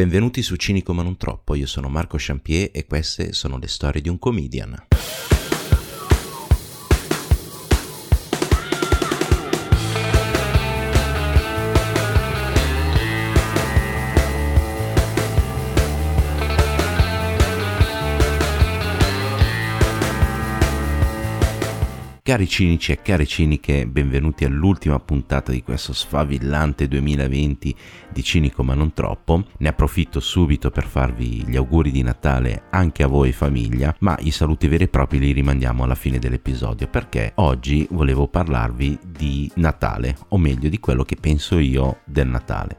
Benvenuti su Cinico ma non troppo, io sono Marco Champier e queste sono le storie di un comedian. Cari cinici e cari ciniche, benvenuti all'ultima puntata di questo sfavillante 2020 di Cinico ma non troppo. Ne approfitto subito per farvi gli auguri di Natale anche a voi famiglia, ma i saluti veri e propri li rimandiamo alla fine dell'episodio perché oggi volevo parlarvi di Natale, o meglio di quello che penso io del Natale.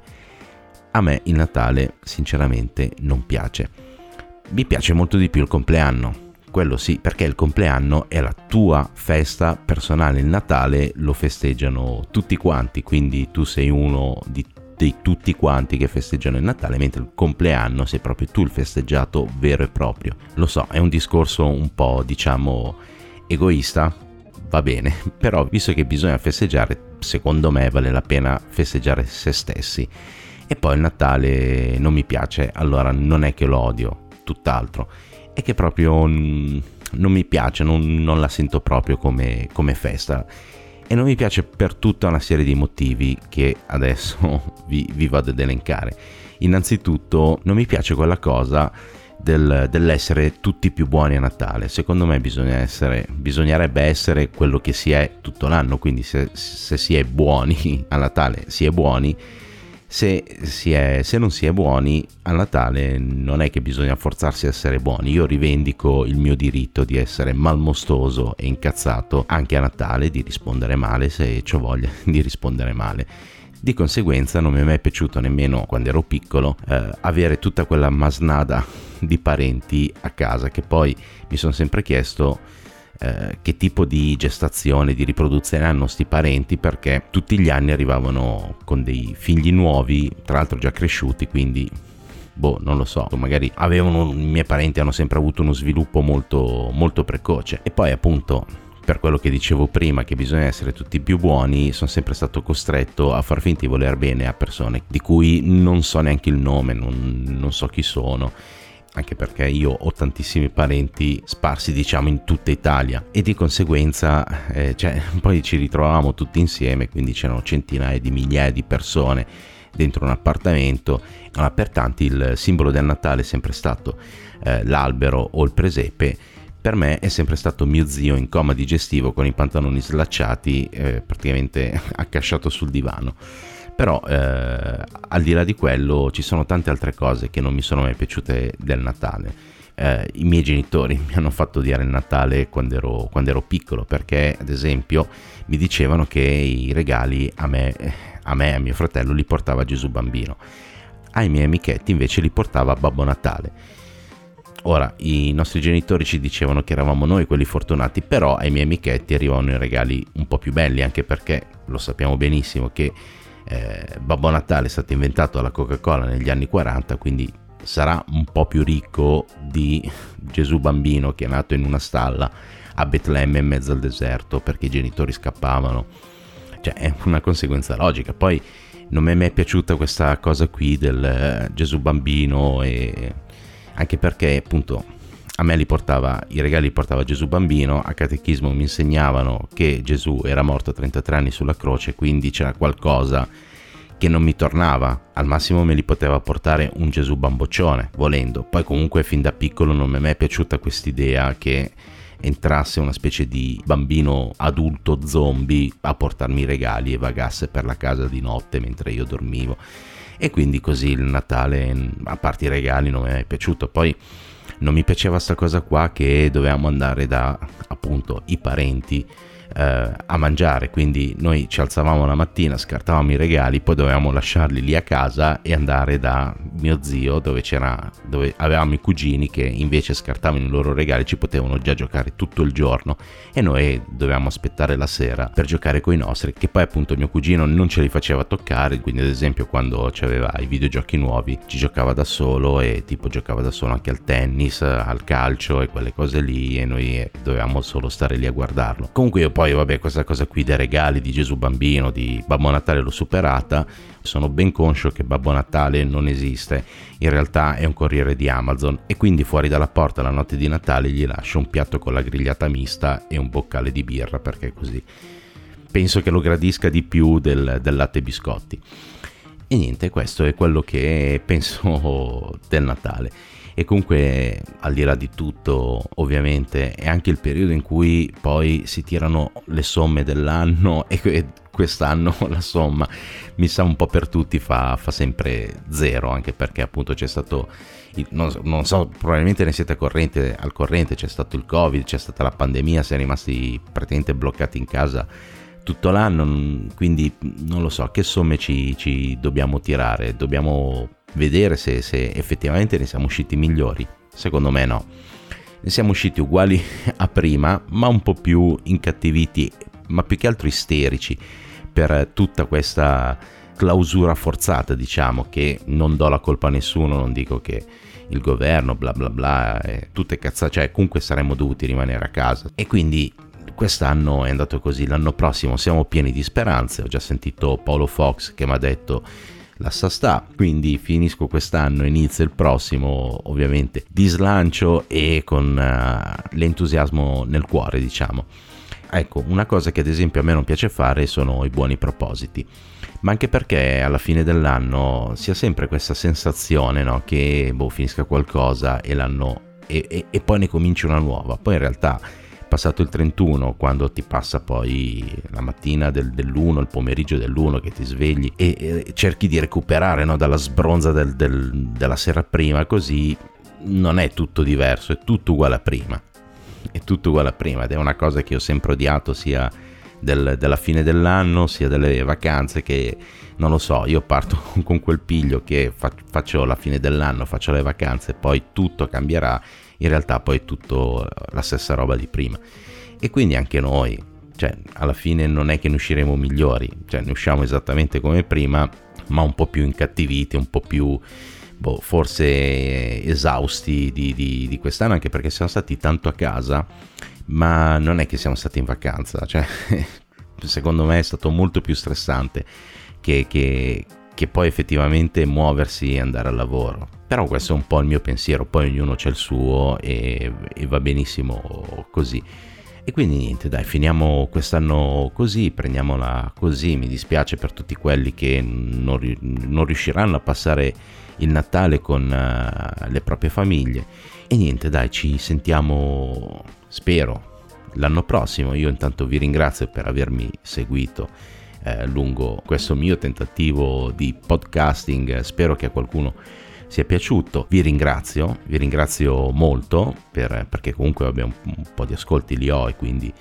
A me il Natale sinceramente non piace. Mi piace molto di più il compleanno quello sì, perché il compleanno è la tua festa personale, il Natale lo festeggiano tutti quanti, quindi tu sei uno di dei tutti quanti che festeggiano il Natale, mentre il compleanno sei proprio tu il festeggiato vero e proprio. Lo so, è un discorso un po', diciamo, egoista, va bene, però visto che bisogna festeggiare, secondo me vale la pena festeggiare se stessi. E poi il Natale non mi piace, allora non è che lo odio, tutt'altro e che proprio non mi piace, non, non la sento proprio come, come, festa. E non mi piace per tutta una serie di motivi che adesso vi, vi vado ad elencare. Innanzitutto non mi piace quella cosa del, dell'essere tutti più buoni a Natale. Secondo me bisogna essere, bisognerebbe essere quello che si è tutto l'anno, quindi se, se si è buoni a Natale si è buoni se, è, se, non si è buoni a Natale non è che bisogna forzarsi a essere buoni. Io rivendico il mio diritto di essere malmostoso e incazzato anche a Natale, di rispondere male se ho voglia di rispondere male. Di conseguenza non mi è mai piaciuto nemmeno quando ero piccolo eh, avere tutta quella masnada di parenti a casa che poi mi sono sempre chiesto eh, che tipo di gestazione, di riproduzione hanno sti parenti perché tutti gli anni arrivavano con dei figli nuovi, tra l'altro già cresciuti, quindi boh, non lo so, magari avevano, i miei parenti hanno sempre avuto uno sviluppo molto, molto precoce. E poi appunto, per quello che dicevo prima, che bisogna essere tutti più buoni, sono sempre stato costretto a far finta di voler bene a persone di cui non so neanche il nome, non, non so chi sono anche perché io ho tantissimi parenti sparsi diciamo in tutta Italia. E di conseguenza eh, cioè, poi ci ritrovavamo tutti insieme quindi c'erano centinaia di migliaia di persone dentro un appartamento. Allora, per tanti il simbolo del Natale è sempre stato eh, l'albero o il presepe. Per me è sempre stato mio zio in coma digestivo con i pantaloni slacciati eh, praticamente accasciato sul divano però eh, al di là di quello ci sono tante altre cose che non mi sono mai piaciute del Natale. Eh, I miei genitori mi hanno fatto odiare il Natale quando ero, quando ero, piccolo perché ad esempio mi dicevano che i regali a me, a me e a mio fratello li portava Gesù Bambino. Ai miei amichetti invece li portava Babbo Natale. Ora, i nostri genitori ci dicevano che eravamo noi quelli fortunati, però ai miei amichetti arrivavano i regali un po' più belli, anche perché lo sappiamo benissimo che eh, Babbo Natale è stato inventato dalla Coca-Cola negli anni 40, quindi sarà un po' più ricco di Gesù bambino che è nato in una stalla a Betlemme in mezzo al deserto perché i genitori scappavano. Cioè è una conseguenza logica. Poi non mi è mai piaciuta questa cosa qui del eh, Gesù bambino e anche perché appunto a me li portava, i regali li portava Gesù bambino, a catechismo mi insegnavano che Gesù era morto a 33 anni sulla croce, quindi c'era qualcosa che non mi tornava, al massimo me li poteva portare un Gesù bamboccione, volendo. Poi comunque fin da piccolo non mi è mai piaciuta quest'idea che entrasse una specie di bambino adulto zombie a portarmi i regali e vagasse per la casa di notte mentre io dormivo. E quindi così il Natale, a parte i regali, non mi è mai piaciuto. Poi non mi piaceva sta cosa qua che dovevamo andare da appunto i parenti eh, a mangiare, quindi noi ci alzavamo la mattina, scartavamo i regali, poi dovevamo lasciarli lì a casa e andare da mio zio dove, dove avevamo i cugini che invece scartavano i loro regali, ci potevano già giocare tutto il giorno e noi dovevamo aspettare la sera per giocare con i nostri, che poi appunto mio cugino non ce li faceva toccare, quindi ad esempio quando aveva i videogiochi nuovi ci giocava da solo e tipo giocava da solo anche al tennis, al calcio e quelle cose lì e noi dovevamo solo stare lì a guardarlo. Comunque io poi poi vabbè questa cosa qui dei regali di Gesù Bambino, di Babbo Natale l'ho superata, sono ben conscio che Babbo Natale non esiste, in realtà è un corriere di Amazon e quindi fuori dalla porta la notte di Natale gli lascio un piatto con la grigliata mista e un boccale di birra perché così penso che lo gradisca di più del, del latte biscotti. E niente, questo è quello che penso del Natale. E comunque, al di là di tutto, ovviamente, è anche il periodo in cui poi si tirano le somme dell'anno e quest'anno la somma mi sa un po' per tutti fa, fa sempre zero, anche perché appunto c'è stato, non, non, so, probabilmente ne siete corrente, al corrente, c'è stato il Covid, c'è stata la pandemia, si è rimasti praticamente bloccati in casa tutto l'anno, quindi non lo so, che somme ci, ci dobbiamo tirare, dobbiamo vedere se, se effettivamente ne siamo usciti migliori. Secondo me no. Ne siamo usciti uguali a prima, ma un po' più incattiviti, ma più che altro isterici per tutta questa clausura forzata, diciamo, che non do la colpa a nessuno, non dico che il governo, bla bla bla, tutte cazzate, cioè comunque saremmo dovuti rimanere a casa. E quindi quest'anno è andato così, l'anno prossimo siamo pieni di speranze, ho già sentito Paolo Fox che mi ha detto la sa sta, quindi finisco quest'anno, inizio il prossimo ovviamente di slancio e con uh, l'entusiasmo nel cuore diciamo. Ecco, una cosa che ad esempio a me non piace fare sono i buoni propositi, ma anche perché alla fine dell'anno si ha sempre questa sensazione no, che boh, finisca qualcosa e l'anno e, e, e poi ne cominci una nuova, poi in realtà passato il 31, quando ti passa poi la mattina del, dell'1, il pomeriggio dell'1 che ti svegli e, e cerchi di recuperare no, dalla sbronza del, del, della sera prima, così non è tutto diverso, è tutto uguale a prima. È tutto uguale a prima ed è una cosa che ho sempre odiato sia del, della fine dell'anno sia delle vacanze che non lo so, io parto con quel piglio che faccio la fine dell'anno, faccio le vacanze, poi tutto cambierà in realtà poi è tutto la stessa roba di prima. E quindi anche noi, cioè alla fine non è che ne usciremo migliori, cioè ne usciamo esattamente come prima, ma un po' più incattiviti, un po' più boh, forse esausti di, di, di quest'anno, anche perché siamo stati tanto a casa, ma non è che siamo stati in vacanza, cioè secondo me è stato molto più stressante che, che, che poi effettivamente muoversi e andare al lavoro. Però questo è un po' il mio pensiero, poi ognuno c'è il suo e, e va benissimo così. E quindi niente, dai, finiamo quest'anno così, prendiamola così. Mi dispiace per tutti quelli che non, non riusciranno a passare il Natale con uh, le proprie famiglie. E niente, dai, ci sentiamo, spero, l'anno prossimo. Io intanto vi ringrazio per avermi seguito eh, lungo questo mio tentativo di podcasting. Spero che a qualcuno sia piaciuto. Vi ringrazio, vi ringrazio molto per, perché comunque un, un, po' di ascolti li ho e quindi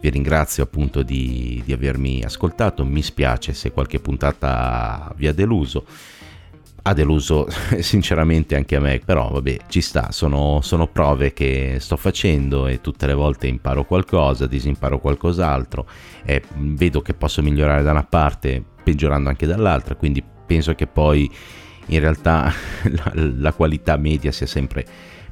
vi ringrazio appunto di, di avermi ascoltato. Mi spiace se qualche puntata vi ha deluso ha deluso sinceramente anche a me, però vabbè, ci sta, sono, sono, prove che sto facendo e tutte le volte imparo qualcosa, disimparo qualcos'altro e vedo che posso migliorare da una parte peggiorando anche dall'altra, quindi penso che poi in realtà la, la, qualità media sia sempre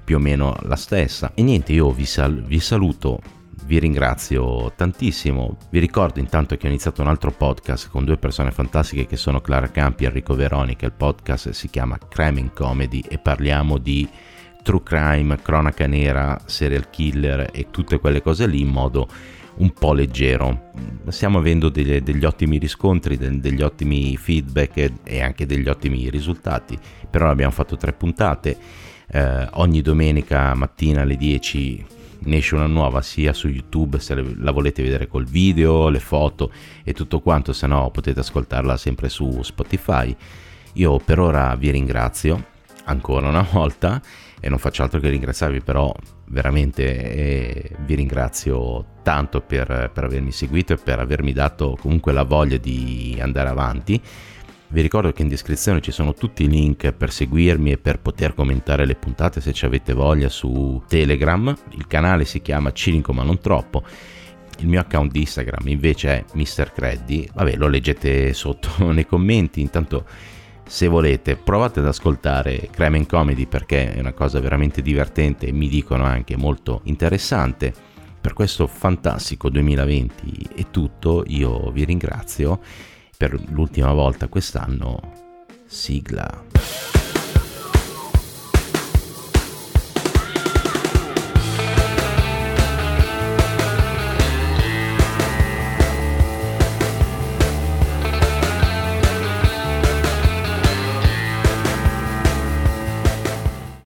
più o meno la stessa. E niente, io vi, sal- vi saluto, vi ringrazio tantissimo. Vi ricordo intanto che ho iniziato un altro podcast con due persone fantastiche che sono Clara Campi e Enrico Veronica. Il podcast si chiama Crime in Comedy e parliamo di true crime, cronaca nera, serial killer e tutte quelle cose lì in modo un po' leggero. Stiamo avendo degli, degli ottimi riscontri, de, degli ottimi feedback e, e, anche degli ottimi risultati. Per ora abbiamo fatto tre puntate. Eh, ogni domenica mattina alle 10 ne esce una nuova sia su YouTube se la volete vedere col video, le foto e tutto quanto, se no potete ascoltarla sempre su Spotify. Io per ora vi ringrazio ancora una volta e non faccio altro che ringraziarvi però veramente eh, vi ringrazio tanto per, per avermi seguito e per avermi dato comunque la voglia di andare avanti. Vi ricordo che in descrizione ci sono tutti i link per seguirmi e per poter commentare le puntate se ci avete voglia su Telegram. Il canale si chiama Cinico ma non troppo. Il mio account di Instagram invece è Mr. Creddy. Vabbè, lo leggete sotto nei commenti. Intanto se volete provate ad ascoltare Crime and Comedy perché è una cosa veramente divertente e mi dicono anche molto interessante. Per questo fantastico 2020 è tutto, io vi ringrazio per l'ultima volta quest'anno. Sigla.